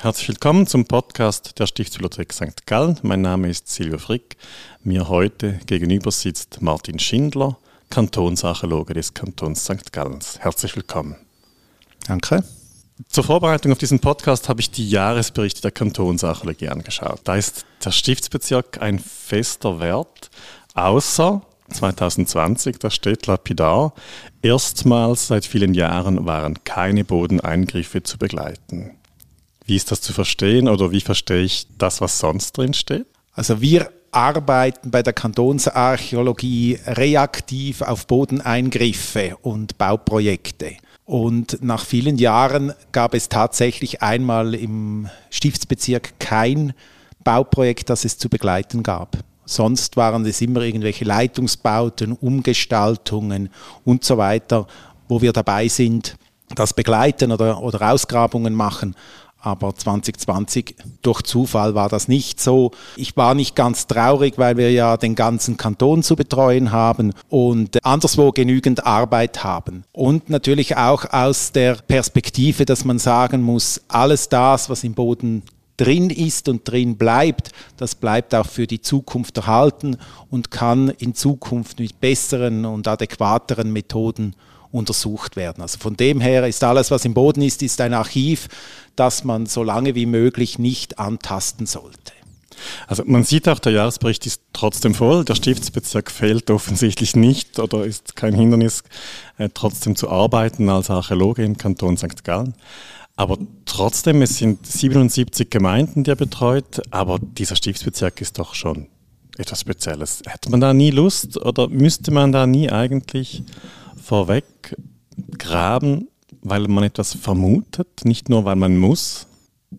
Herzlich willkommen zum Podcast der Stiftsbibliothek St. Gallen. Mein Name ist Silvio Frick. Mir heute gegenüber sitzt Martin Schindler, Kantonsarchäologe des Kantons St. Gallens. Herzlich willkommen. Danke. Zur Vorbereitung auf diesen Podcast habe ich die Jahresberichte der Kantonsarchäologie angeschaut. Da ist der Stiftsbezirk ein fester Wert, außer 2020, da steht lapidar, erstmals seit vielen Jahren waren keine Bodeneingriffe zu begleiten. Wie ist das zu verstehen oder wie verstehe ich das, was sonst drin steht? Also wir arbeiten bei der Kantonsarchäologie reaktiv auf Bodeneingriffe und Bauprojekte. Und nach vielen Jahren gab es tatsächlich einmal im Stiftsbezirk kein Bauprojekt, das es zu begleiten gab. Sonst waren es immer irgendwelche Leitungsbauten, Umgestaltungen und so weiter, wo wir dabei sind, das begleiten oder, oder Ausgrabungen machen. Aber 2020 durch Zufall war das nicht so. Ich war nicht ganz traurig, weil wir ja den ganzen Kanton zu betreuen haben und anderswo genügend Arbeit haben. Und natürlich auch aus der Perspektive, dass man sagen muss, alles das, was im Boden drin ist und drin bleibt, das bleibt auch für die Zukunft erhalten und kann in Zukunft mit besseren und adäquateren Methoden untersucht werden. Also von dem her ist alles, was im Boden ist, ist ein Archiv, das man so lange wie möglich nicht antasten sollte. Also man sieht auch, der Jahresbericht ist trotzdem voll. Der Stiftsbezirk fehlt offensichtlich nicht oder ist kein Hindernis, äh, trotzdem zu arbeiten als Archäologe im Kanton St. Gallen. Aber trotzdem, es sind 77 Gemeinden, die er betreut, aber dieser Stiftsbezirk ist doch schon etwas Spezielles. Hätte man da nie Lust oder müsste man da nie eigentlich vorweg graben, weil man etwas vermutet, nicht nur weil man muss?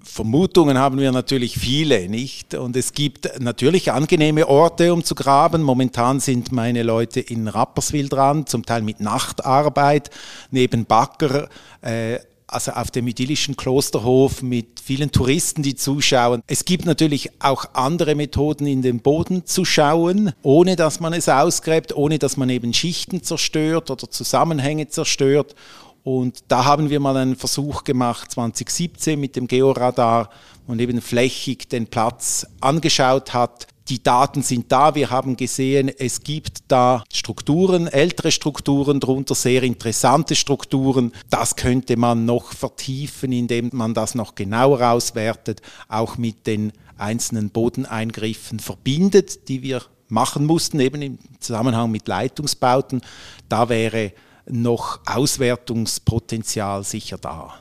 Vermutungen haben wir natürlich viele, nicht? Und es gibt natürlich angenehme Orte, um zu graben. Momentan sind meine Leute in Rapperswil dran, zum Teil mit Nachtarbeit, neben Backer. Äh, also auf dem idyllischen Klosterhof mit vielen Touristen, die zuschauen. Es gibt natürlich auch andere Methoden, in den Boden zu schauen, ohne dass man es ausgräbt, ohne dass man eben Schichten zerstört oder Zusammenhänge zerstört. Und da haben wir mal einen Versuch gemacht, 2017 mit dem Georadar und eben flächig den Platz angeschaut hat die Daten sind da. Wir haben gesehen, es gibt da Strukturen, ältere Strukturen drunter, sehr interessante Strukturen. Das könnte man noch vertiefen, indem man das noch genauer auswertet, auch mit den einzelnen Bodeneingriffen verbindet, die wir machen mussten, eben im Zusammenhang mit Leitungsbauten. Da wäre noch Auswertungspotenzial sicher da.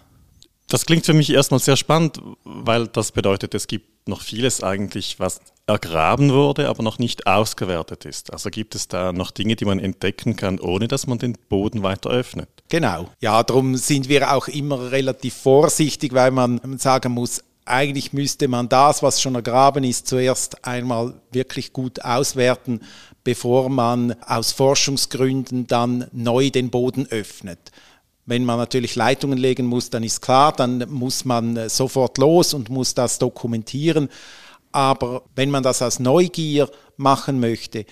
Das klingt für mich erstmal sehr spannend, weil das bedeutet, es gibt noch vieles eigentlich, was ergraben wurde, aber noch nicht ausgewertet ist. Also gibt es da noch Dinge, die man entdecken kann, ohne dass man den Boden weiter öffnet? Genau. Ja, darum sind wir auch immer relativ vorsichtig, weil man sagen muss, eigentlich müsste man das, was schon ergraben ist, zuerst einmal wirklich gut auswerten, bevor man aus Forschungsgründen dann neu den Boden öffnet. Wenn man natürlich Leitungen legen muss, dann ist klar, dann muss man sofort los und muss das dokumentieren. Aber wenn man das aus Neugier machen möchte,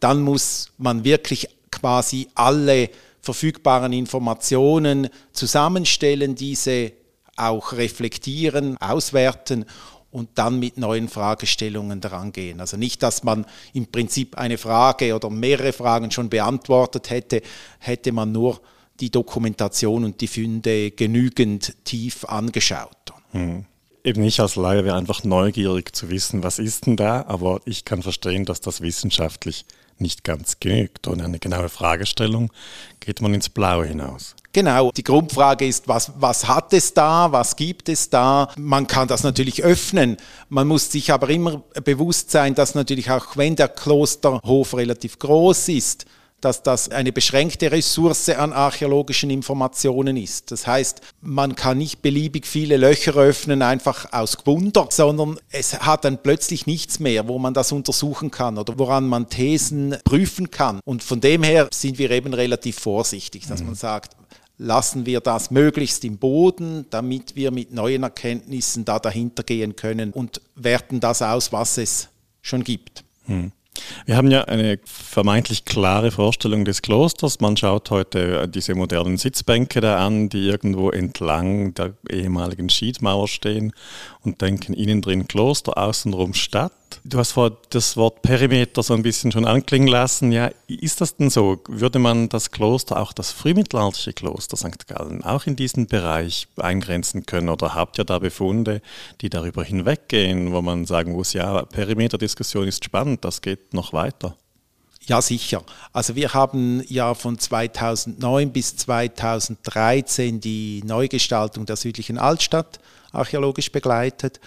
dann muss man wirklich quasi alle verfügbaren Informationen zusammenstellen, diese auch reflektieren, auswerten und dann mit neuen Fragestellungen daran gehen. Also nicht, dass man im Prinzip eine Frage oder mehrere Fragen schon beantwortet hätte, hätte man nur die Dokumentation und die Funde genügend tief angeschaut. Mhm eben ich als Laie wäre einfach neugierig zu wissen, was ist denn da, aber ich kann verstehen, dass das wissenschaftlich nicht ganz genügt. Ohne eine genaue Fragestellung geht man ins Blaue hinaus. Genau, die Grundfrage ist, was, was hat es da, was gibt es da? Man kann das natürlich öffnen. Man muss sich aber immer bewusst sein, dass natürlich auch wenn der Klosterhof relativ groß ist, dass das eine beschränkte Ressource an archäologischen Informationen ist. Das heißt, man kann nicht beliebig viele Löcher öffnen, einfach aus Wunder, sondern es hat dann plötzlich nichts mehr, wo man das untersuchen kann oder woran man Thesen prüfen kann. Und von dem her sind wir eben relativ vorsichtig, dass mhm. man sagt, lassen wir das möglichst im Boden, damit wir mit neuen Erkenntnissen da dahinter gehen können und werten das aus, was es schon gibt. Mhm. Wir haben ja eine vermeintlich klare Vorstellung des Klosters. Man schaut heute diese modernen Sitzbänke da an, die irgendwo entlang der ehemaligen Schiedmauer stehen und denken innen drin Kloster, außenrum Stadt. Du hast vor das Wort Perimeter so ein bisschen schon anklingen lassen. Ja, ist das denn so? Würde man das Kloster, auch das frühmittelalterliche Kloster St. Gallen, auch in diesen Bereich eingrenzen können? Oder habt ihr da Befunde, die darüber hinweggehen, wo man sagen muss, ja, Perimeterdiskussion ist spannend, das geht noch weiter? Ja, sicher. Also wir haben ja von 2009 bis 2013 die Neugestaltung der südlichen Altstadt archäologisch begleitet.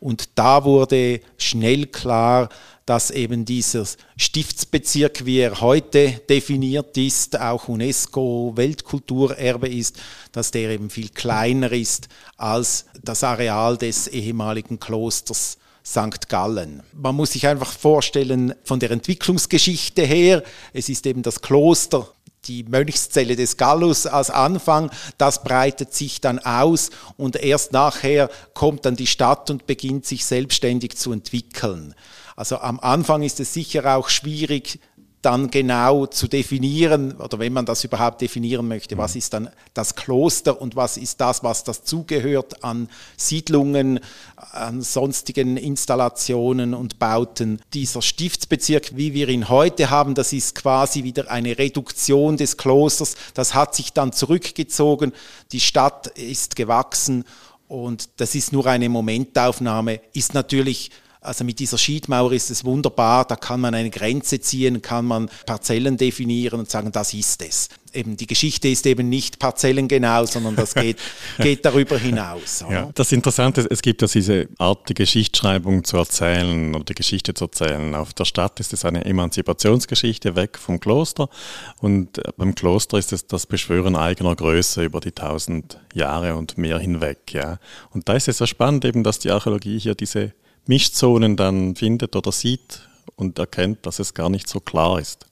Und da wurde schnell klar, dass eben dieser Stiftsbezirk, wie er heute definiert ist, auch UNESCO-Weltkulturerbe ist, dass der eben viel kleiner ist als das Areal des ehemaligen Klosters St. Gallen. Man muss sich einfach vorstellen, von der Entwicklungsgeschichte her, es ist eben das Kloster die Mönchszelle des Gallus als Anfang, das breitet sich dann aus und erst nachher kommt dann die Stadt und beginnt sich selbstständig zu entwickeln. Also am Anfang ist es sicher auch schwierig, dann genau zu definieren, oder wenn man das überhaupt definieren möchte, was mhm. ist dann das Kloster und was ist das, was dazugehört an Siedlungen, an sonstigen Installationen und Bauten. Dieser Stiftsbezirk, wie wir ihn heute haben, das ist quasi wieder eine Reduktion des Klosters. Das hat sich dann zurückgezogen, die Stadt ist gewachsen und das ist nur eine Momentaufnahme, ist natürlich also mit dieser Schiedmauer ist es wunderbar, da kann man eine Grenze ziehen, kann man Parzellen definieren und sagen, das ist es. Eben die Geschichte ist eben nicht parzellengenau, sondern das geht, geht darüber hinaus. Ja, das Interessante ist, es gibt ja diese Art, die Geschichtsschreibung zu erzählen oder die Geschichte zu erzählen. Auf der Stadt ist es eine Emanzipationsgeschichte weg vom Kloster und beim Kloster ist es das Beschwören eigener Größe über die tausend Jahre und mehr hinweg. Ja. Und da ist es so spannend eben, dass die Archäologie hier diese Mischzonen dann findet oder sieht und erkennt, dass es gar nicht so klar ist.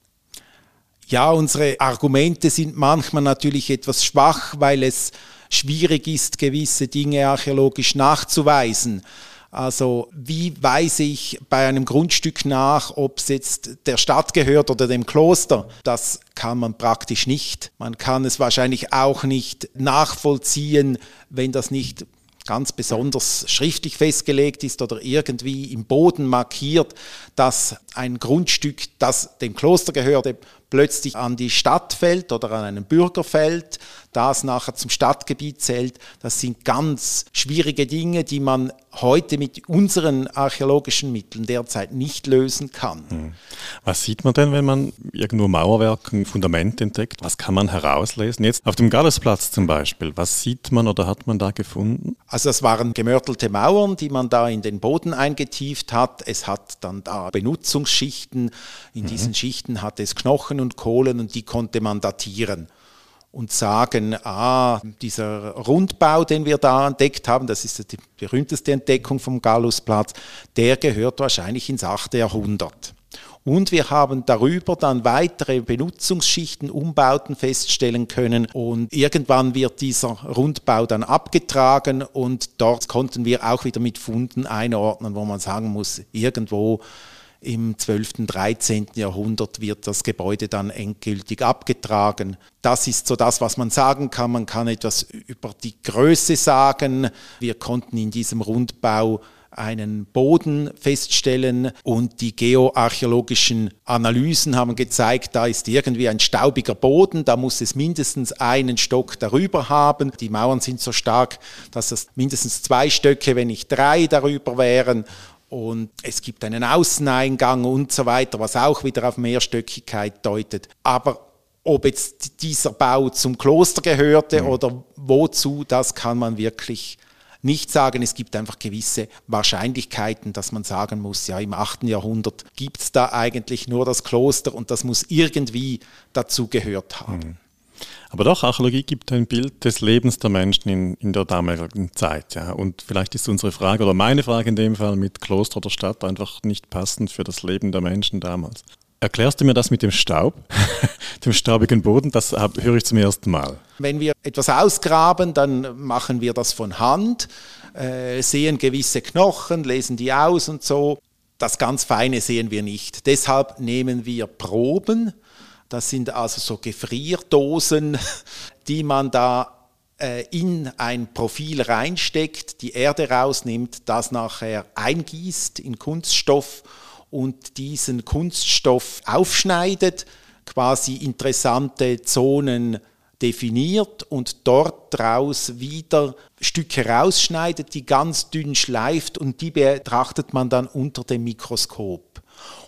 Ja, unsere Argumente sind manchmal natürlich etwas schwach, weil es schwierig ist, gewisse Dinge archäologisch nachzuweisen. Also wie weise ich bei einem Grundstück nach, ob es jetzt der Stadt gehört oder dem Kloster? Das kann man praktisch nicht. Man kann es wahrscheinlich auch nicht nachvollziehen, wenn das nicht ganz besonders schriftlich festgelegt ist oder irgendwie im Boden markiert, dass ein Grundstück, das dem Kloster gehörte, plötzlich an die Stadt fällt oder an einen Bürger fällt, das nachher zum Stadtgebiet zählt. Das sind ganz schwierige Dinge, die man heute mit unseren archäologischen Mitteln derzeit nicht lösen kann. Hm. Was sieht man denn, wenn man irgendwo Mauerwerke, ein Fundament entdeckt? Was kann man herauslesen? Jetzt auf dem Gallusplatz zum Beispiel, was sieht man oder hat man da gefunden? Also das waren gemörtelte Mauern, die man da in den Boden eingetieft hat. Es hat dann da Benutzungsschichten. In mhm. diesen Schichten hat es Knochen und Kohlen und die konnte man datieren und sagen, ah, dieser Rundbau, den wir da entdeckt haben, das ist die berühmteste Entdeckung vom Gallusplatz, der gehört wahrscheinlich ins 8. Jahrhundert. Und wir haben darüber dann weitere Benutzungsschichten, Umbauten feststellen können. Und irgendwann wird dieser Rundbau dann abgetragen und dort konnten wir auch wieder mit Funden einordnen, wo man sagen muss, irgendwo im 12., 13. Jahrhundert wird das Gebäude dann endgültig abgetragen. Das ist so das, was man sagen kann. Man kann etwas über die Größe sagen. Wir konnten in diesem Rundbau einen Boden feststellen und die geoarchäologischen Analysen haben gezeigt, da ist irgendwie ein staubiger Boden, da muss es mindestens einen Stock darüber haben. Die Mauern sind so stark, dass es mindestens zwei Stöcke, wenn nicht drei darüber wären und es gibt einen Außeneingang und so weiter, was auch wieder auf Mehrstöckigkeit deutet. Aber ob jetzt dieser Bau zum Kloster gehörte mhm. oder wozu, das kann man wirklich nicht sagen. Es gibt einfach gewisse Wahrscheinlichkeiten, dass man sagen muss, ja, im 8. Jahrhundert gibt es da eigentlich nur das Kloster und das muss irgendwie dazu gehört haben. Mhm. Aber doch, Archäologie gibt ein Bild des Lebens der Menschen in, in der damaligen Zeit. Ja. Und vielleicht ist unsere Frage oder meine Frage in dem Fall mit Kloster oder Stadt einfach nicht passend für das Leben der Menschen damals. Erklärst du mir das mit dem Staub, dem staubigen Boden? Das höre ich zum ersten Mal. Wenn wir etwas ausgraben, dann machen wir das von Hand, äh, sehen gewisse Knochen, lesen die aus und so. das ganz Feine sehen wir nicht. Deshalb nehmen wir Proben. Das sind also so Gefrierdosen, die man da äh, in ein Profil reinsteckt, die Erde rausnimmt, das nachher eingießt in Kunststoff und diesen Kunststoff aufschneidet, quasi interessante Zonen definiert und dort draus wieder Stücke rausschneidet, die ganz dünn schleift und die betrachtet man dann unter dem Mikroskop.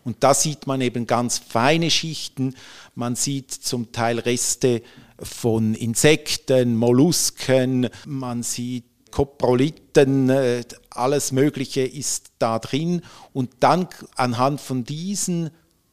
Und da sieht man eben ganz feine Schichten, man sieht zum Teil Reste von Insekten, Mollusken, man sieht Koproliten, äh, alles Mögliche ist da drin und dann anhand von diesen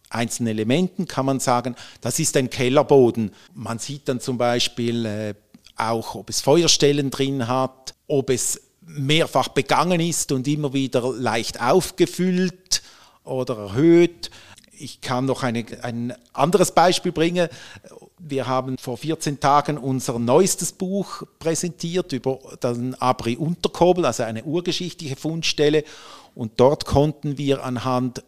einzelnen Elementen kann man sagen, das ist ein Kellerboden. Man sieht dann zum Beispiel äh, auch, ob es Feuerstellen drin hat, ob es mehrfach begangen ist und immer wieder leicht aufgefüllt oder erhöht. Ich kann noch eine, ein anderes Beispiel bringen. Wir haben vor 14 Tagen unser neuestes Buch präsentiert über den Abri Unterkobel, also eine urgeschichtliche Fundstelle. Und dort konnten wir anhand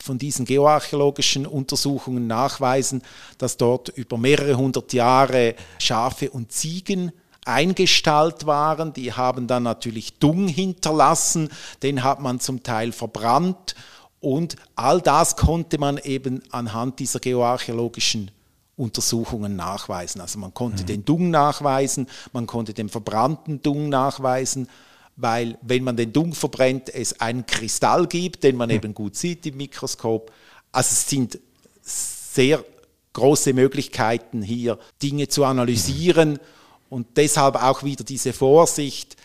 von diesen geoarchäologischen Untersuchungen nachweisen, dass dort über mehrere hundert Jahre Schafe und Ziegen eingestallt waren. Die haben dann natürlich Dung hinterlassen, den hat man zum Teil verbrannt und all das konnte man eben anhand dieser geoarchäologischen Untersuchungen nachweisen. Also man konnte mhm. den Dung nachweisen, man konnte den verbrannten Dung nachweisen, weil wenn man den Dung verbrennt, es einen Kristall gibt, den man mhm. eben gut sieht im Mikroskop. Also es sind sehr große Möglichkeiten hier, Dinge zu analysieren und deshalb auch wieder diese Vorsicht,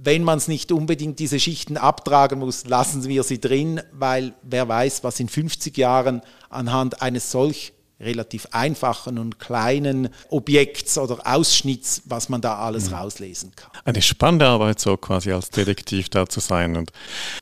wenn man es nicht unbedingt diese Schichten abtragen muss, lassen wir sie drin, weil wer weiß, was in 50 Jahren anhand eines solch relativ einfachen und kleinen Objekts oder Ausschnitts, was man da alles mhm. rauslesen kann. Eine spannende Arbeit, so quasi als Detektiv da zu sein. Und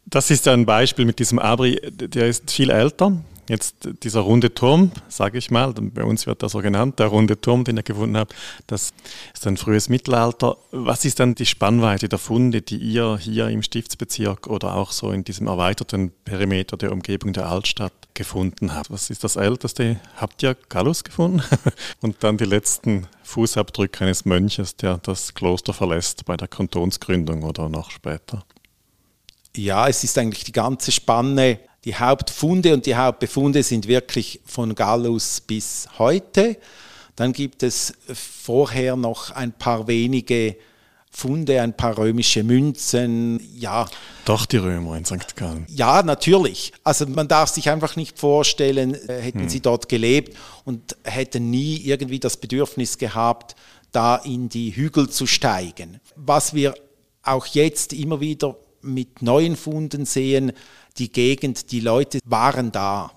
das ist ein Beispiel mit diesem Abri, der ist viel älter, Jetzt dieser runde Turm, sage ich mal, bei uns wird das so genannt, der runde Turm, den ihr gefunden habt, das ist ein frühes Mittelalter. Was ist dann die Spannweite der Funde, die ihr hier im Stiftsbezirk oder auch so in diesem erweiterten Perimeter der Umgebung der Altstadt gefunden habt? Was ist das älteste? Habt ihr Gallus gefunden? Und dann die letzten Fußabdrücke eines Mönches, der das Kloster verlässt bei der Kantonsgründung oder noch später? Ja, es ist eigentlich die ganze Spanne die Hauptfunde und die Hauptbefunde sind wirklich von Gallus bis heute. Dann gibt es vorher noch ein paar wenige Funde, ein paar römische Münzen, ja. Doch die Römer in St. Gallen. Ja, natürlich. Also man darf sich einfach nicht vorstellen, äh, hätten hm. sie dort gelebt und hätten nie irgendwie das Bedürfnis gehabt, da in die Hügel zu steigen. Was wir auch jetzt immer wieder mit neuen Funden sehen, die Gegend, die Leute waren da.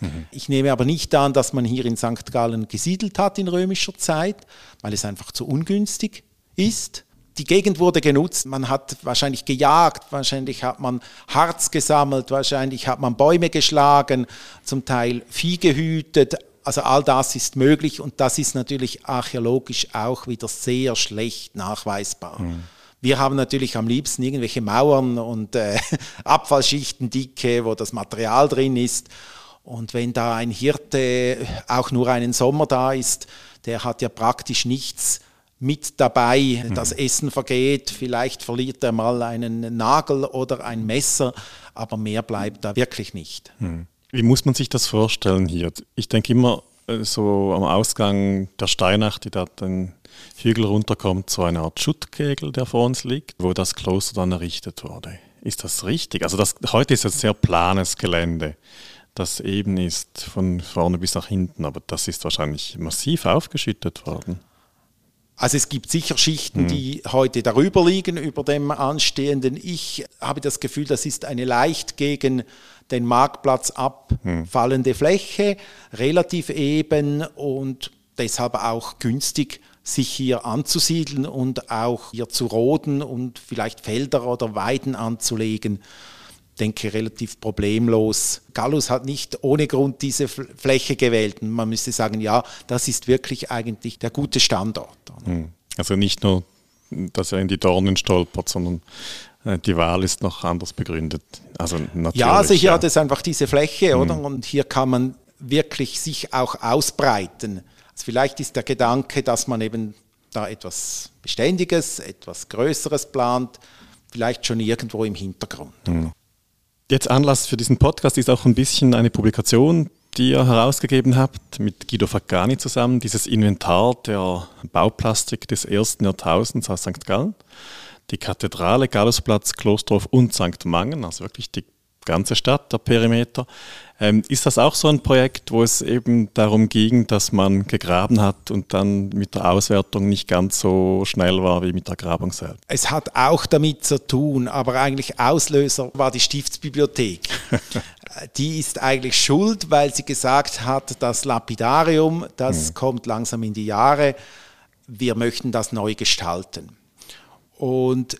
Mhm. Ich nehme aber nicht an, dass man hier in St. Gallen gesiedelt hat in römischer Zeit, weil es einfach zu ungünstig ist. Die Gegend wurde genutzt, man hat wahrscheinlich gejagt, wahrscheinlich hat man Harz gesammelt, wahrscheinlich hat man Bäume geschlagen, zum Teil Vieh gehütet. Also all das ist möglich und das ist natürlich archäologisch auch wieder sehr schlecht nachweisbar. Mhm. Wir haben natürlich am liebsten irgendwelche Mauern und äh, Abfallschichten dicke, wo das Material drin ist. Und wenn da ein Hirte auch nur einen Sommer da ist, der hat ja praktisch nichts mit dabei. Mhm. Das Essen vergeht, vielleicht verliert er mal einen Nagel oder ein Messer, aber mehr bleibt da wirklich nicht. Mhm. Wie muss man sich das vorstellen hier? Ich denke immer äh, so am Ausgang der Steinacht, die da dann Hügel runterkommt, so eine Art Schuttkegel, der vor uns liegt, wo das Kloster dann errichtet wurde. Ist das richtig? Also das, heute ist ein sehr planes Gelände, das eben ist von vorne bis nach hinten, aber das ist wahrscheinlich massiv aufgeschüttet worden. Also es gibt sicher Schichten, hm. die heute darüber liegen, über dem anstehenden. Ich habe das Gefühl, das ist eine leicht gegen den Marktplatz abfallende hm. Fläche, relativ eben und deshalb auch günstig sich hier anzusiedeln und auch hier zu roden und vielleicht Felder oder Weiden anzulegen. Denke relativ problemlos. Gallus hat nicht ohne Grund diese Fläche gewählt. Man müsste sagen, ja, das ist wirklich eigentlich der gute Standort. Hm. Also nicht nur, dass er in die Dornen stolpert, sondern äh, die Wahl ist noch anders begründet. Also natürlich, ja, also hier ja. hat es einfach diese Fläche, mhm. oder? Und hier kann man wirklich sich auch ausbreiten. Vielleicht ist der Gedanke, dass man eben da etwas Beständiges, etwas Größeres plant, vielleicht schon irgendwo im Hintergrund. Mhm. Jetzt Anlass für diesen Podcast ist auch ein bisschen eine Publikation, die ihr herausgegeben habt mit Guido Faccani zusammen, dieses Inventar der Bauplastik des ersten Jahrtausends aus St. Gallen. Die Kathedrale, Gallusplatz, Klosterhof und St. Mangen, also wirklich die ganze Stadt, der Perimeter. Ähm, ist das auch so ein Projekt, wo es eben darum ging, dass man gegraben hat und dann mit der Auswertung nicht ganz so schnell war wie mit der Grabung selbst? Es hat auch damit zu tun, aber eigentlich Auslöser war die Stiftsbibliothek. die ist eigentlich schuld, weil sie gesagt hat, das Lapidarium, das mhm. kommt langsam in die Jahre, wir möchten das neu gestalten. Und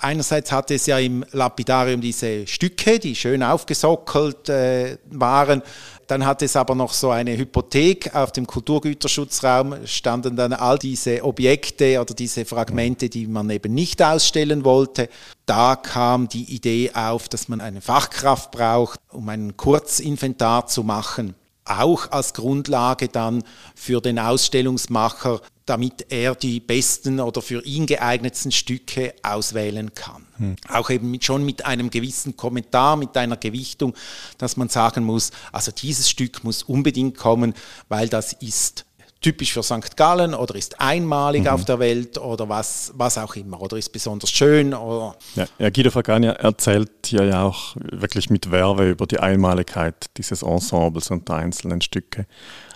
einerseits hatte es ja im Lapidarium diese Stücke, die schön aufgesockelt äh, waren. Dann hatte es aber noch so eine Hypothek auf dem Kulturgüterschutzraum, standen dann all diese Objekte oder diese Fragmente, die man eben nicht ausstellen wollte. Da kam die Idee auf, dass man eine Fachkraft braucht, um ein Kurzinventar zu machen auch als Grundlage dann für den Ausstellungsmacher, damit er die besten oder für ihn geeignetsten Stücke auswählen kann. Hm. Auch eben mit, schon mit einem gewissen Kommentar, mit einer Gewichtung, dass man sagen muss, also dieses Stück muss unbedingt kommen, weil das ist typisch für St. Gallen oder ist einmalig mhm. auf der Welt oder was, was auch immer oder ist besonders schön. Oder ja, ja, Guido Fagania erzählt hier ja auch wirklich mit Werbe über die Einmaligkeit dieses Ensembles und der einzelnen Stücke.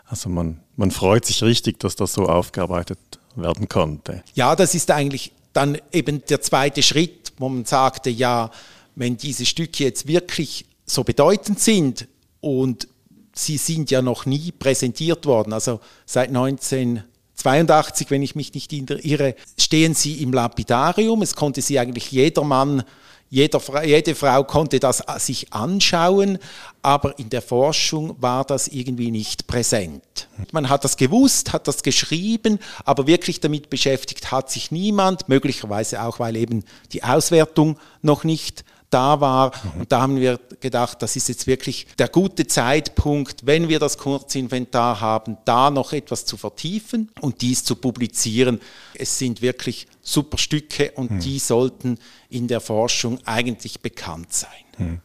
Also man, man freut sich richtig, dass das so aufgearbeitet werden konnte. Ja, das ist eigentlich dann eben der zweite Schritt, wo man sagte, ja, wenn diese Stücke jetzt wirklich so bedeutend sind und sie sind ja noch nie präsentiert worden. Also seit 1982, wenn ich mich nicht irre, stehen sie im Lapidarium. Es konnte sie eigentlich jedermann, jeder, jede Frau konnte das sich anschauen, aber in der Forschung war das irgendwie nicht präsent. Man hat das gewusst, hat das geschrieben, aber wirklich damit beschäftigt hat sich niemand, möglicherweise auch, weil eben die Auswertung noch nicht da war. Mhm. Und da haben wir gedacht, das ist jetzt wirklich der gute Zeitpunkt, wenn wir das Kurzinventar haben, da noch etwas zu vertiefen und dies zu publizieren. Es sind wirklich super Stücke und mhm. die sollten in der Forschung eigentlich bekannt sein. Mhm.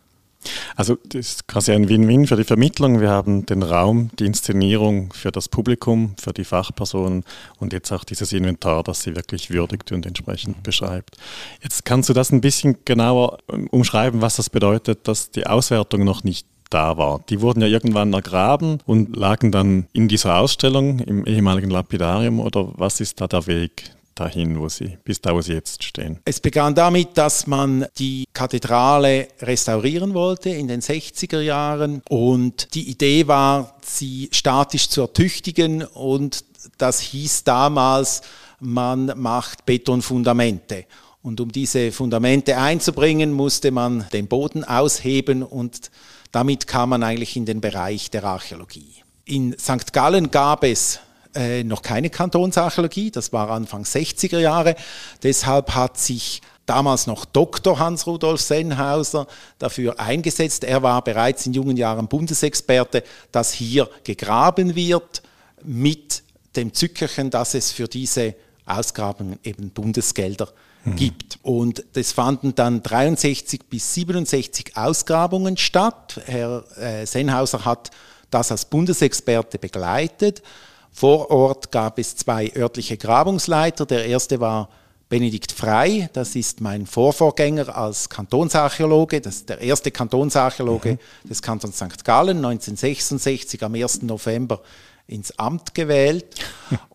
Also das ist quasi ein Win-Win für die Vermittlung. Wir haben den Raum, die Inszenierung für das Publikum, für die Fachpersonen und jetzt auch dieses Inventar, das sie wirklich würdigt und entsprechend beschreibt. Jetzt kannst du das ein bisschen genauer ähm, umschreiben, was das bedeutet, dass die Auswertung noch nicht da war. Die wurden ja irgendwann ergraben und lagen dann in dieser Ausstellung im ehemaligen Lapidarium oder was ist da der Weg, dahin, wo sie, bis da, wo sie jetzt stehen? Es begann damit, dass man die Kathedrale restaurieren wollte in den 60er Jahren und die Idee war, sie statisch zu ertüchtigen und das hieß damals, man macht Betonfundamente. Und um diese Fundamente einzubringen, musste man den Boden ausheben und damit kam man eigentlich in den Bereich der Archäologie. In St. Gallen gab es äh, noch keine Kantonsarchäologie, das war Anfang 60er Jahre. Deshalb hat sich damals noch Dr. Hans-Rudolf Sennhauser dafür eingesetzt. Er war bereits in jungen Jahren Bundesexperte, dass hier gegraben wird mit dem Zückerchen, dass es für diese Ausgrabungen eben Bundesgelder mhm. gibt. Und es fanden dann 63 bis 67 Ausgrabungen statt. Herr äh, Sennhauser hat das als Bundesexperte begleitet. Vor Ort gab es zwei örtliche Grabungsleiter. Der erste war Benedikt Frei, das ist mein Vorvorgänger als Kantonsarchäologe, das ist der erste Kantonsarchäologe mhm. des Kantons St. Gallen, 1966 am 1. November ins Amt gewählt.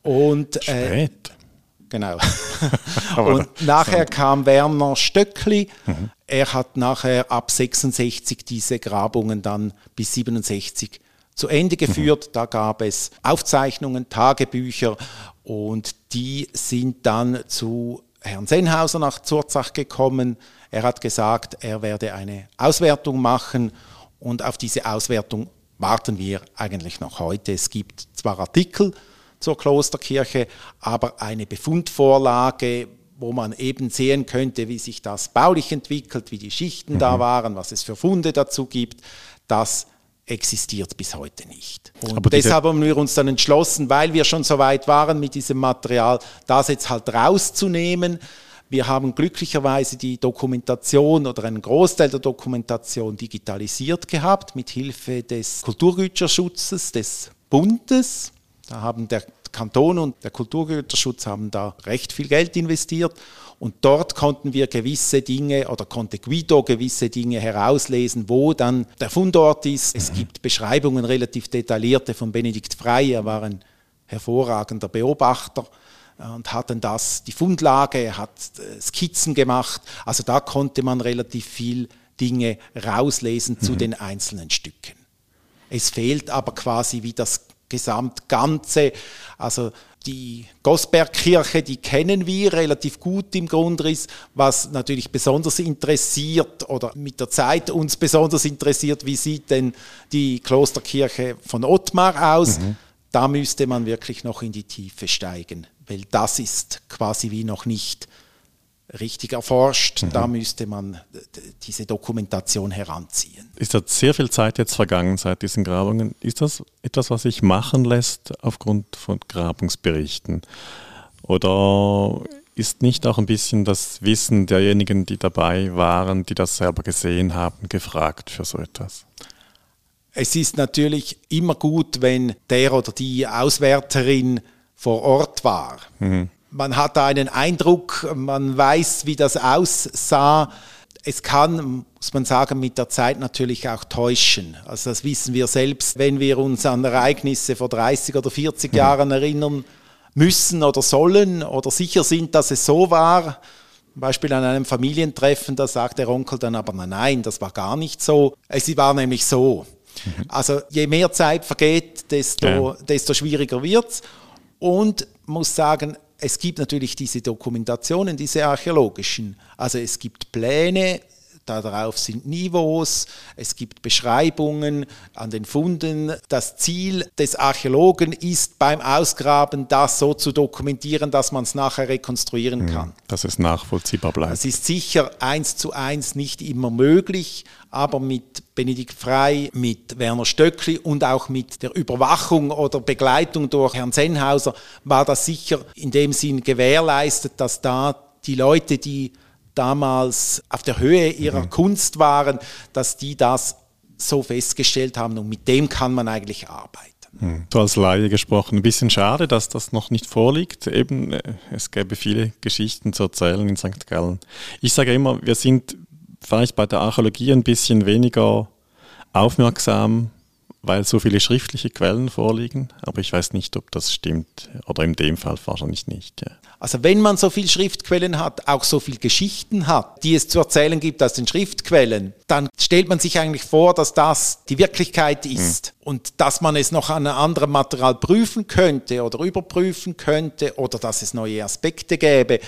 Und, äh, Spät. Genau. und nachher kam Werner Stöckli. Mhm. Er hat nachher ab 66 diese Grabungen dann bis 67 zu Ende geführt. Mhm. Da gab es Aufzeichnungen, Tagebücher und die sind dann zu Herrn Sennhauser nach Zurzach gekommen. Er hat gesagt, er werde eine Auswertung machen und auf diese Auswertung warten wir eigentlich noch heute. Es gibt zwar Artikel zur Klosterkirche, aber eine Befundvorlage, wo man eben sehen könnte, wie sich das baulich entwickelt, wie die Schichten mhm. da waren, was es für Funde dazu gibt. Das existiert bis heute nicht. Und Aber deshalb haben wir uns dann entschlossen, weil wir schon so weit waren mit diesem Material, das jetzt halt rauszunehmen. Wir haben glücklicherweise die Dokumentation oder einen Großteil der Dokumentation digitalisiert gehabt mit Hilfe des Kulturgüterschutzes des Bundes. Da haben der Kanton und der Kulturgüterschutz haben da recht viel Geld investiert und dort konnten wir gewisse Dinge oder konnte Guido gewisse Dinge herauslesen, wo dann der Fundort ist. Es gibt Beschreibungen relativ detaillierte von Benedikt Frey, er war ein hervorragender Beobachter und hat dann das, die Fundlage, hat äh, Skizzen gemacht. Also da konnte man relativ viel Dinge rauslesen zu mhm. den einzelnen Stücken. Es fehlt aber quasi wie das Gesamtganze. Also die Gosbergkirche, die kennen wir relativ gut im Grundriss, was natürlich besonders interessiert oder mit der Zeit uns besonders interessiert, wie sieht denn die Klosterkirche von Ottmar aus? Mhm. Da müsste man wirklich noch in die Tiefe steigen, weil das ist quasi wie noch nicht richtig erforscht. Mhm. Da müsste man diese Dokumentation heranziehen. Ist da sehr viel Zeit jetzt vergangen seit diesen Grabungen? Ist das etwas, was sich machen lässt aufgrund von Grabungsberichten? Oder ist nicht auch ein bisschen das Wissen derjenigen, die dabei waren, die das selber gesehen haben, gefragt für so etwas? Es ist natürlich immer gut, wenn der oder die Auswärterin vor Ort war. Mhm man hat da einen Eindruck, man weiß, wie das aussah. Es kann, muss man sagen, mit der Zeit natürlich auch täuschen. Also das wissen wir selbst, wenn wir uns an Ereignisse vor 30 oder 40 mhm. Jahren erinnern müssen oder sollen oder sicher sind, dass es so war. Zum Beispiel an einem Familientreffen, da sagt der Onkel dann aber, nein, nein, das war gar nicht so. Es war nämlich so. Mhm. Also je mehr Zeit vergeht, desto, ja. desto schwieriger wird es. Und muss sagen, es gibt natürlich diese Dokumentationen, diese archäologischen. Also es gibt Pläne, Darauf sind Niveaus, es gibt Beschreibungen an den Funden. Das Ziel des Archäologen ist beim Ausgraben, das so zu dokumentieren, dass man es nachher rekonstruieren hm, kann. Dass es nachvollziehbar bleibt. Es ist sicher eins zu eins nicht immer möglich, aber mit Benedikt Frey, mit Werner Stöckli und auch mit der Überwachung oder Begleitung durch Herrn Sennhauser war das sicher in dem Sinn gewährleistet, dass da die Leute, die damals auf der Höhe ihrer mhm. Kunst waren, dass die das so festgestellt haben und mit dem kann man eigentlich arbeiten. Mhm. So als Laie gesprochen, ein bisschen schade, dass das noch nicht vorliegt. Eben, äh, es gäbe viele Geschichten zu erzählen in St. Gallen. Ich sage immer, wir sind vielleicht bei der Archäologie ein bisschen weniger aufmerksam weil so viele schriftliche Quellen vorliegen, aber ich weiß nicht, ob das stimmt oder in dem Fall wahrscheinlich nicht. Ja. Also wenn man so viele Schriftquellen hat, auch so viele Geschichten hat, die es zu erzählen gibt aus den Schriftquellen, dann stellt man sich eigentlich vor, dass das die Wirklichkeit ist mhm. und dass man es noch an einem anderen Material prüfen könnte oder überprüfen könnte oder dass es neue Aspekte gäbe.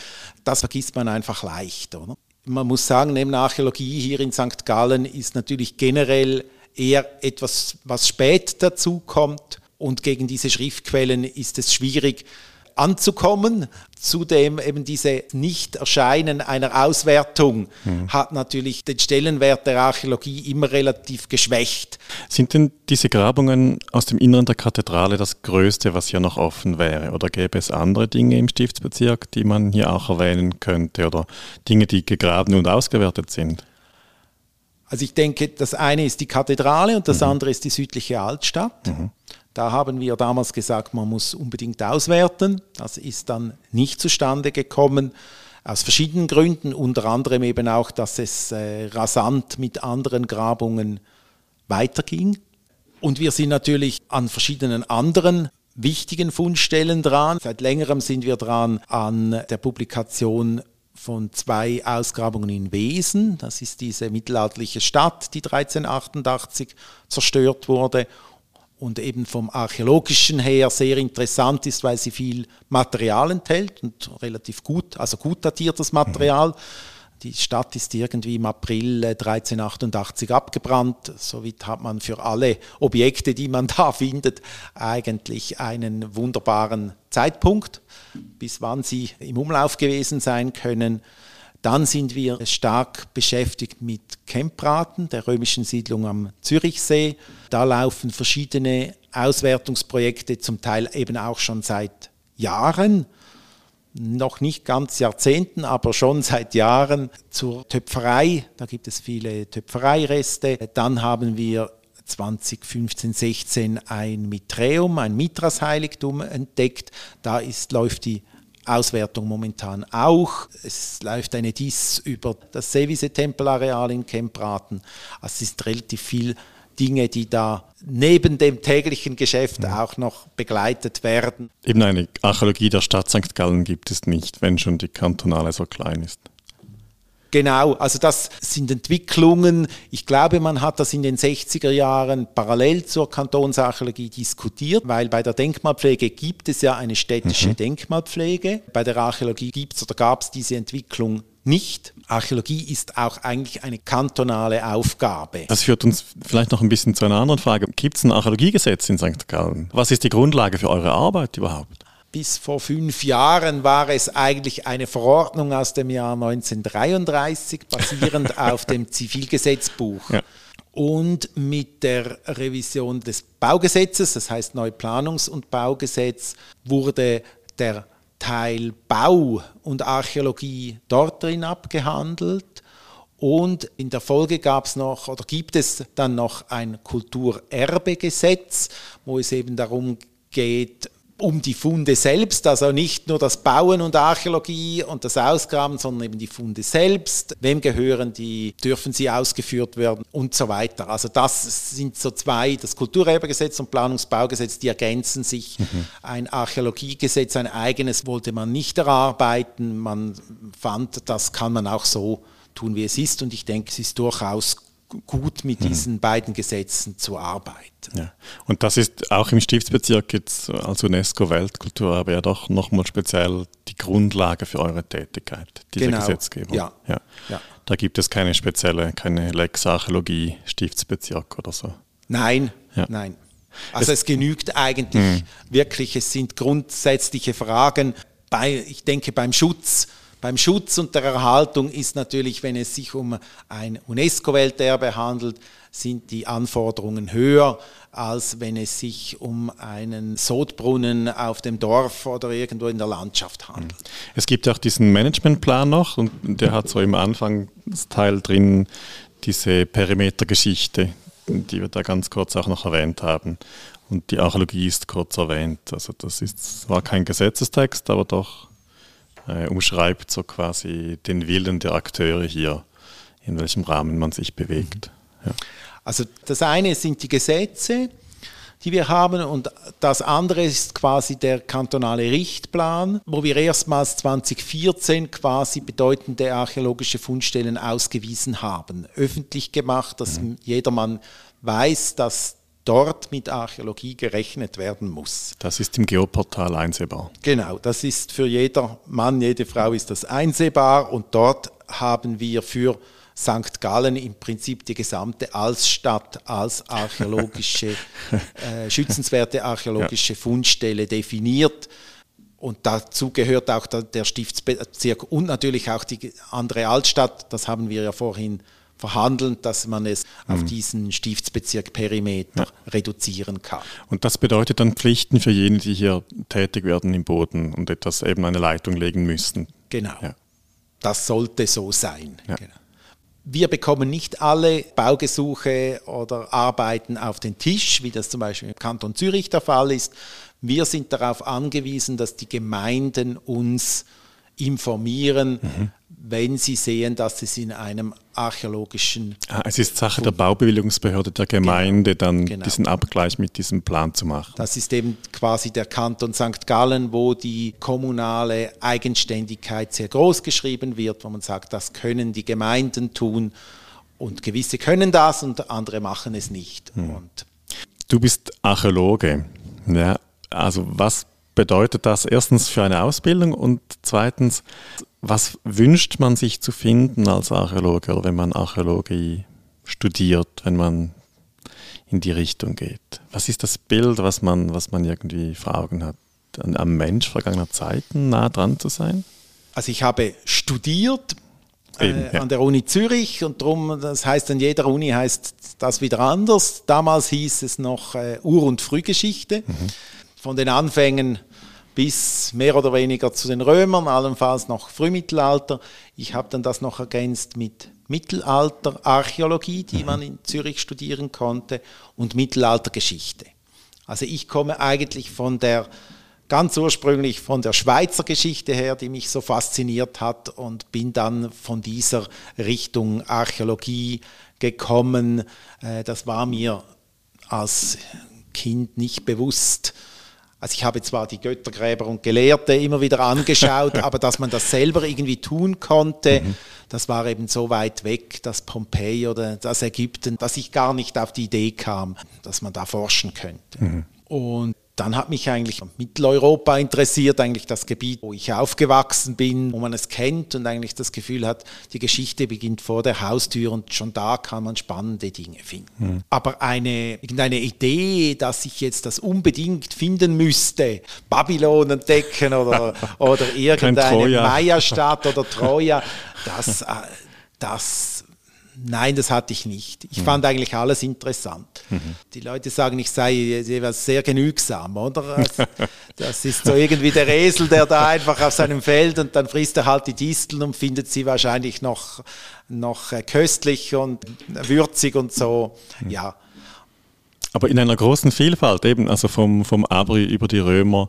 Das vergisst man einfach leicht. Oder? Man muss sagen, neben Archäologie hier in St. Gallen ist natürlich generell eher etwas, was spät dazu kommt. Und gegen diese Schriftquellen ist es schwierig anzukommen. Zudem eben diese Nicht-Erscheinen einer Auswertung mhm. hat natürlich den Stellenwert der Archäologie immer relativ geschwächt. Sind denn diese Grabungen aus dem Inneren der Kathedrale das Größte, was hier noch offen wäre? Oder gäbe es andere Dinge im Stiftsbezirk, die man hier auch erwähnen könnte? Oder Dinge, die gegraben und ausgewertet sind? Also ich denke, das eine ist die Kathedrale und das mhm. andere ist die südliche Altstadt. Mhm. Da haben wir damals gesagt, man muss unbedingt auswerten. Das ist dann nicht zustande gekommen aus verschiedenen Gründen, unter anderem eben auch, dass es äh, rasant mit anderen Grabungen weiterging. Und wir sind natürlich an verschiedenen anderen wichtigen Fundstellen dran. Seit längerem sind wir dran an der Publikation von zwei Ausgrabungen in Wesen. Das ist diese mittelalterliche Stadt, die 1388 zerstört wurde und eben vom archäologischen her sehr interessant ist, weil sie viel Material enthält und relativ gut, also gut datiertes Material. Die Stadt ist irgendwie im April 1388 abgebrannt. Somit hat man für alle Objekte, die man da findet, eigentlich einen wunderbaren Zeitpunkt, bis wann sie im Umlauf gewesen sein können. Dann sind wir stark beschäftigt mit Kempraten, der römischen Siedlung am Zürichsee. Da laufen verschiedene Auswertungsprojekte, zum Teil eben auch schon seit Jahren noch nicht ganz Jahrzehnten, aber schon seit Jahren zur Töpferei. Da gibt es viele Töpfereireste. Dann haben wir 2015, 16 ein Miträum, ein Mitras-Heiligtum entdeckt. Da ist, läuft die Auswertung momentan auch. Es läuft eine Diss über das Seewise-Tempelareal in Kempraten. Also es ist relativ viel Dinge, die da neben dem täglichen Geschäft ja. auch noch begleitet werden. Eben eine Archäologie der Stadt St. Gallen gibt es nicht, wenn schon die kantonale so klein ist. Genau, also das sind Entwicklungen. Ich glaube, man hat das in den 60er Jahren parallel zur Kantonsarchäologie diskutiert, weil bei der Denkmalpflege gibt es ja eine städtische mhm. Denkmalpflege. Bei der Archäologie gibt es oder gab es diese Entwicklung nicht. Archäologie ist auch eigentlich eine kantonale Aufgabe. Das führt uns vielleicht noch ein bisschen zu einer anderen Frage. Gibt es ein Archäologiegesetz in St. Gallen? Was ist die Grundlage für eure Arbeit überhaupt? Bis vor fünf Jahren war es eigentlich eine Verordnung aus dem Jahr 1933, basierend auf dem Zivilgesetzbuch. Ja. Und mit der Revision des Baugesetzes, das heißt Neuplanungs- und Baugesetz, wurde der Teil Bau und Archäologie dort drin abgehandelt. Und in der Folge gab es noch oder gibt es dann noch ein Kulturerbegesetz, wo es eben darum geht, um die Funde selbst, also nicht nur das Bauen und Archäologie und das Ausgraben, sondern eben die Funde selbst. Wem gehören die? Dürfen sie ausgeführt werden? Und so weiter. Also das sind so zwei, das Kulturerbegesetz und Planungsbaugesetz, die ergänzen sich. Mhm. Ein Archäologiegesetz, ein eigenes wollte man nicht erarbeiten. Man fand, das kann man auch so tun, wie es ist. Und ich denke, es ist durchaus gut mit mhm. diesen beiden Gesetzen zu arbeiten. Ja. Und das ist auch im Stiftsbezirk jetzt als UNESCO-Weltkulturerbe ja doch nochmal speziell die Grundlage für eure Tätigkeit, diese genau. Gesetzgebung. Ja. Ja. ja. Da gibt es keine spezielle, keine Lex Archäologie Stiftsbezirk oder so. Nein, ja. nein. Also es, es genügt eigentlich mh. wirklich, es sind grundsätzliche Fragen. Bei, ich denke beim Schutz beim Schutz und der Erhaltung ist natürlich, wenn es sich um ein UNESCO-Welterbe handelt, sind die Anforderungen höher, als wenn es sich um einen Sodbrunnen auf dem Dorf oder irgendwo in der Landschaft handelt. Es gibt auch diesen Managementplan noch und der hat so im Anfangsteil drin diese Perimetergeschichte, die wir da ganz kurz auch noch erwähnt haben. Und die Archäologie ist kurz erwähnt. Also das ist, war kein Gesetzestext, aber doch äh, umschreibt so quasi den Willen der Akteure hier, in welchem Rahmen man sich bewegt. Ja. Also das eine sind die Gesetze, die wir haben und das andere ist quasi der kantonale Richtplan, wo wir erstmals 2014 quasi bedeutende archäologische Fundstellen ausgewiesen haben, öffentlich gemacht, dass mhm. jedermann weiß, dass dort mit Archäologie gerechnet werden muss. Das ist im Geoportal einsehbar. Genau, das ist für jeder Mann, jede Frau ist das einsehbar und dort haben wir für St. Gallen im Prinzip die gesamte Altstadt als archäologische, äh, schützenswerte archäologische ja. Fundstelle definiert. Und dazu gehört auch der Stiftsbezirk und natürlich auch die andere Altstadt. Das haben wir ja vorhin verhandeln, dass man es mhm. auf diesen Stiftsbezirk Perimeter ja. reduzieren kann. Und das bedeutet dann Pflichten für jene, die hier tätig werden im Boden und etwas eben eine Leitung legen müssen. Genau. Ja. Das sollte so sein. Ja. Genau. Wir bekommen nicht alle Baugesuche oder Arbeiten auf den Tisch, wie das zum Beispiel im Kanton Zürich der Fall ist. Wir sind darauf angewiesen, dass die Gemeinden uns informieren, mhm wenn sie sehen, dass es in einem archäologischen. Ah, es ist Sache der Baubewilligungsbehörde der Gemeinde, genau, dann genau. diesen Abgleich mit diesem Plan zu machen. Das ist eben quasi der Kanton St. Gallen, wo die kommunale Eigenständigkeit sehr groß geschrieben wird, wo man sagt, das können die Gemeinden tun und gewisse können das und andere machen es nicht. Hm. Du bist Archäologe. Ja, also was bedeutet das erstens für eine Ausbildung und zweitens, was wünscht man sich zu finden als Archäologe oder wenn man Archäologie studiert, wenn man in die Richtung geht? Was ist das Bild, was man, was man irgendwie vor Augen hat? Am Mensch vergangener Zeiten nah dran zu sein? Also ich habe studiert Eben, äh, ja. an der Uni Zürich und darum, das heißt an jeder Uni heißt das wieder anders. Damals hieß es noch äh, Ur- und Frühgeschichte. Mhm. Von den Anfängen bis mehr oder weniger zu den Römern, allenfalls noch Frühmittelalter. Ich habe dann das noch ergänzt mit Mittelalterarchäologie, die man in Zürich studieren konnte, und Mittelaltergeschichte. Also ich komme eigentlich von der ganz ursprünglich von der Schweizer Geschichte her, die mich so fasziniert hat und bin dann von dieser Richtung Archäologie gekommen. Äh, das war mir als Kind nicht bewusst. Also ich habe zwar die Göttergräber und Gelehrte immer wieder angeschaut, aber dass man das selber irgendwie tun konnte, mhm. das war eben so weit weg, das Pompeji oder das Ägypten, dass ich gar nicht auf die Idee kam, dass man da forschen könnte. Mhm. Und dann hat mich eigentlich Mitteleuropa interessiert, eigentlich das Gebiet, wo ich aufgewachsen bin, wo man es kennt und eigentlich das Gefühl hat, die Geschichte beginnt vor der Haustür und schon da kann man spannende Dinge finden. Mhm. Aber eine, irgendeine Idee, dass ich jetzt das unbedingt finden müsste, Babylon entdecken oder, oder irgendeine Maya-Stadt oder Troja, das, äh, das Nein, das hatte ich nicht. Ich mhm. fand eigentlich alles interessant. Mhm. Die Leute sagen, ich sei sehr genügsam, oder? Das ist so irgendwie der Esel, der da einfach auf seinem Feld und dann frisst er halt die Disteln und findet sie wahrscheinlich noch, noch äh, köstlich und würzig und so. Mhm. Ja, aber in einer großen Vielfalt, eben, also vom, vom Abri über die Römer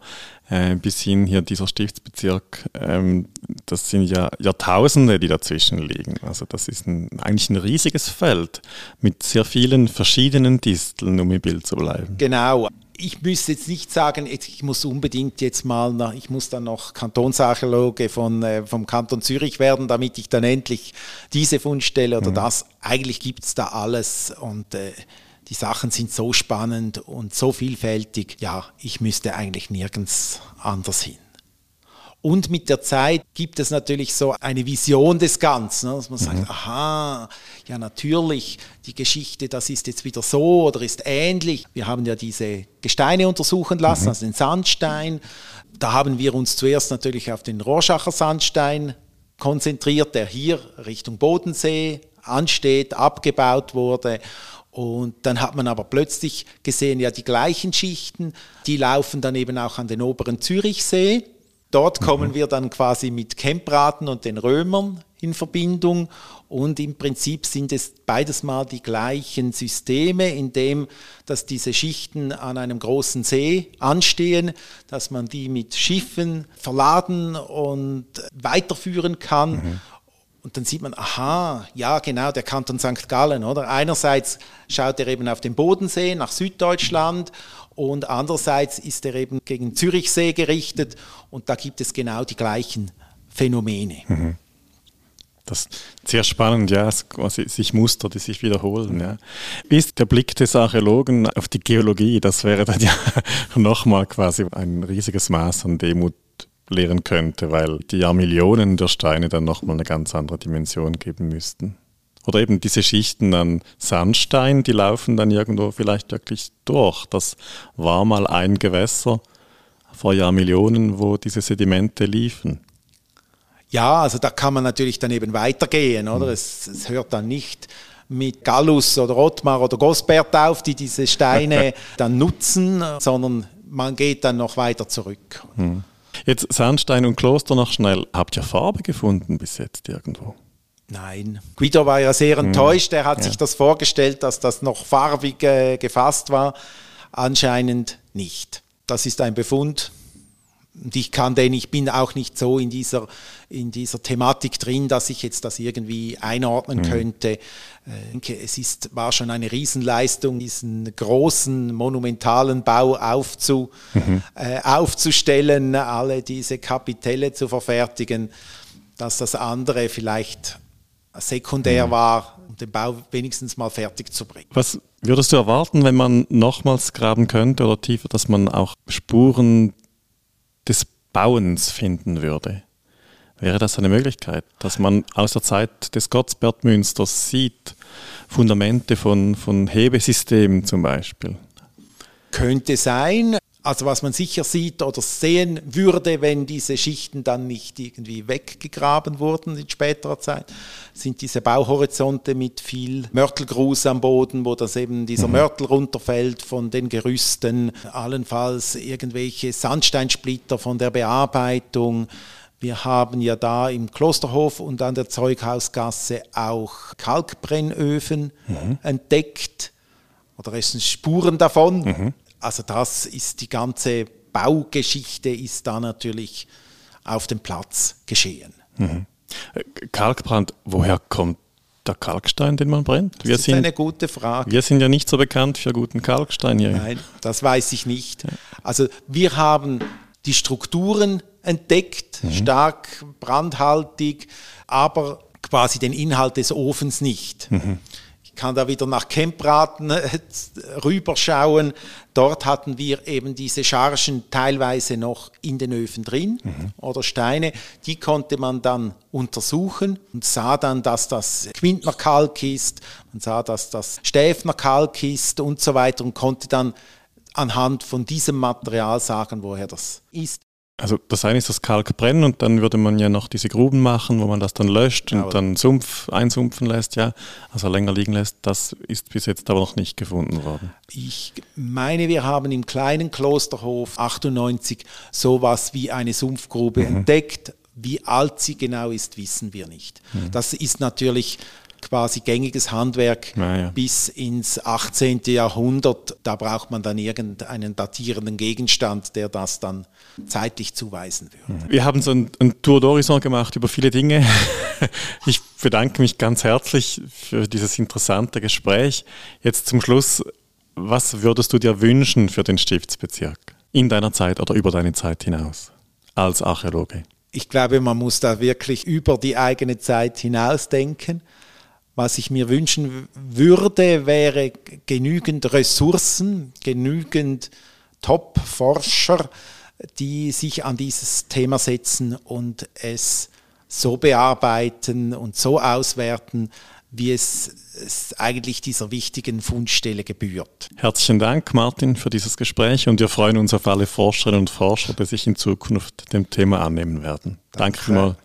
äh, bis hin hier dieser Stiftsbezirk, ähm, das sind ja Jahrtausende, die dazwischen liegen. Also das ist ein, eigentlich ein riesiges Feld mit sehr vielen verschiedenen Disteln, um im Bild zu bleiben. Genau. Ich müsste jetzt nicht sagen, ich muss unbedingt jetzt mal, nach, ich muss dann noch Kantonsarchäologe von, äh, vom Kanton Zürich werden, damit ich dann endlich diese Fundstelle oder mhm. das. Eigentlich gibt es da alles und äh, die Sachen sind so spannend und so vielfältig, ja, ich müsste eigentlich nirgends anders hin. Und mit der Zeit gibt es natürlich so eine Vision des Ganzen, ne, dass man sagt, mhm. aha, ja natürlich, die Geschichte, das ist jetzt wieder so oder ist ähnlich. Wir haben ja diese Gesteine untersuchen lassen, mhm. also den Sandstein. Da haben wir uns zuerst natürlich auf den Rorschacher Sandstein konzentriert, der hier Richtung Bodensee ansteht, abgebaut wurde. Und dann hat man aber plötzlich gesehen, ja, die gleichen Schichten, die laufen dann eben auch an den oberen Zürichsee. Dort mhm. kommen wir dann quasi mit Kempraten und den Römern in Verbindung. Und im Prinzip sind es beides mal die gleichen Systeme, in dem, dass diese Schichten an einem großen See anstehen, dass man die mit Schiffen verladen und weiterführen kann. Mhm. Und dann sieht man, aha, ja genau, der Kanton St. Gallen, oder? Einerseits schaut er eben auf den Bodensee nach Süddeutschland und andererseits ist er eben gegen Zürichsee gerichtet und da gibt es genau die gleichen Phänomene. Mhm. Das ist sehr spannend, ja, quasi sich Muster, die sich wiederholen. Ja. Wie ist der Blick des Archäologen auf die Geologie? Das wäre dann ja nochmal quasi ein riesiges Maß an Demut lehren könnte, weil die Jahrmillionen der Steine dann nochmal eine ganz andere Dimension geben müssten. Oder eben diese Schichten an Sandstein, die laufen dann irgendwo vielleicht wirklich durch. Das war mal ein Gewässer vor Jahrmillionen, wo diese Sedimente liefen. Ja, also da kann man natürlich dann eben weitergehen, oder? Mhm. Es, es hört dann nicht mit Gallus oder Ottmar oder Gosbert auf, die diese Steine dann nutzen, sondern man geht dann noch weiter zurück. Mhm. Jetzt Sandstein und Kloster noch schnell. Habt ihr Farbe gefunden bis jetzt irgendwo? Nein. Guido war ja sehr hm. enttäuscht. Er hat ja. sich das vorgestellt, dass das noch farbig äh, gefasst war. Anscheinend nicht. Das ist ein Befund, und ich kann den, ich bin auch nicht so in dieser, in dieser Thematik drin, dass ich jetzt das irgendwie einordnen mhm. könnte. Äh, ich denke, es ist, war schon eine Riesenleistung, diesen großen, monumentalen Bau aufzu, mhm. äh, aufzustellen, alle diese Kapitelle zu verfertigen, dass das andere vielleicht sekundär mhm. war, um den Bau wenigstens mal fertig zu bringen. Was würdest du erwarten, wenn man nochmals graben könnte oder tiefer, dass man auch Spuren Bauens finden würde. Wäre das eine Möglichkeit, dass man aus der Zeit des Gottsbergmünsters sieht, Fundamente von, von Hebesystemen zum Beispiel? Könnte sein. Also was man sicher sieht oder sehen würde, wenn diese Schichten dann nicht irgendwie weggegraben wurden in späterer Zeit, sind diese Bauhorizonte mit viel Mörtelgruß am Boden, wo das eben dieser mhm. Mörtel runterfällt von den Gerüsten, allenfalls irgendwelche Sandsteinsplitter von der Bearbeitung. Wir haben ja da im Klosterhof und an der Zeughausgasse auch Kalkbrennöfen mhm. entdeckt oder es sind Spuren davon. Mhm. Also das ist die ganze Baugeschichte ist da natürlich auf dem Platz geschehen. Mhm. Kalkbrand, woher kommt der Kalkstein, den man brennt? Wir das ist sind, eine gute Frage. Wir sind ja nicht so bekannt für guten Kalkstein hier. Nein, das weiß ich nicht. Also wir haben die Strukturen entdeckt, mhm. stark brandhaltig, aber quasi den Inhalt des Ofens nicht. Mhm kann da wieder nach Kempraten äh, rüberschauen. Dort hatten wir eben diese Chargen teilweise noch in den Öfen drin mhm. oder Steine. Die konnte man dann untersuchen und sah dann, dass das Quintner Kalk ist, man sah, dass das Stäfner Kalk ist und so weiter und konnte dann anhand von diesem Material sagen, woher das ist. Also das eine ist das Kalkbrennen und dann würde man ja noch diese Gruben machen, wo man das dann löscht und ja, dann Sumpf einsumpfen lässt, ja, also länger liegen lässt. Das ist bis jetzt aber noch nicht gefunden worden. Ich meine, wir haben im kleinen Klosterhof 98 sowas wie eine Sumpfgrube mhm. entdeckt. Wie alt sie genau ist, wissen wir nicht. Mhm. Das ist natürlich quasi gängiges Handwerk ja, ja. bis ins 18. Jahrhundert. Da braucht man dann irgendeinen datierenden Gegenstand, der das dann zeitlich zuweisen würde. Mhm. Wir haben so ein, ein Tour d'Horizon gemacht über viele Dinge. Ich bedanke mich ganz herzlich für dieses interessante Gespräch. Jetzt zum Schluss, was würdest du dir wünschen für den Stiftsbezirk in deiner Zeit oder über deine Zeit hinaus als Archäologe? Ich glaube, man muss da wirklich über die eigene Zeit hinausdenken. Was ich mir wünschen würde, wäre genügend Ressourcen, genügend Top-Forscher, die sich an dieses Thema setzen und es so bearbeiten und so auswerten, wie es, es, eigentlich dieser wichtigen Fundstelle gebührt. Herzlichen Dank, Martin, für dieses Gespräch und wir freuen uns auf alle Forscherinnen und Forscher, die sich in Zukunft dem Thema annehmen werden. Danke, Danke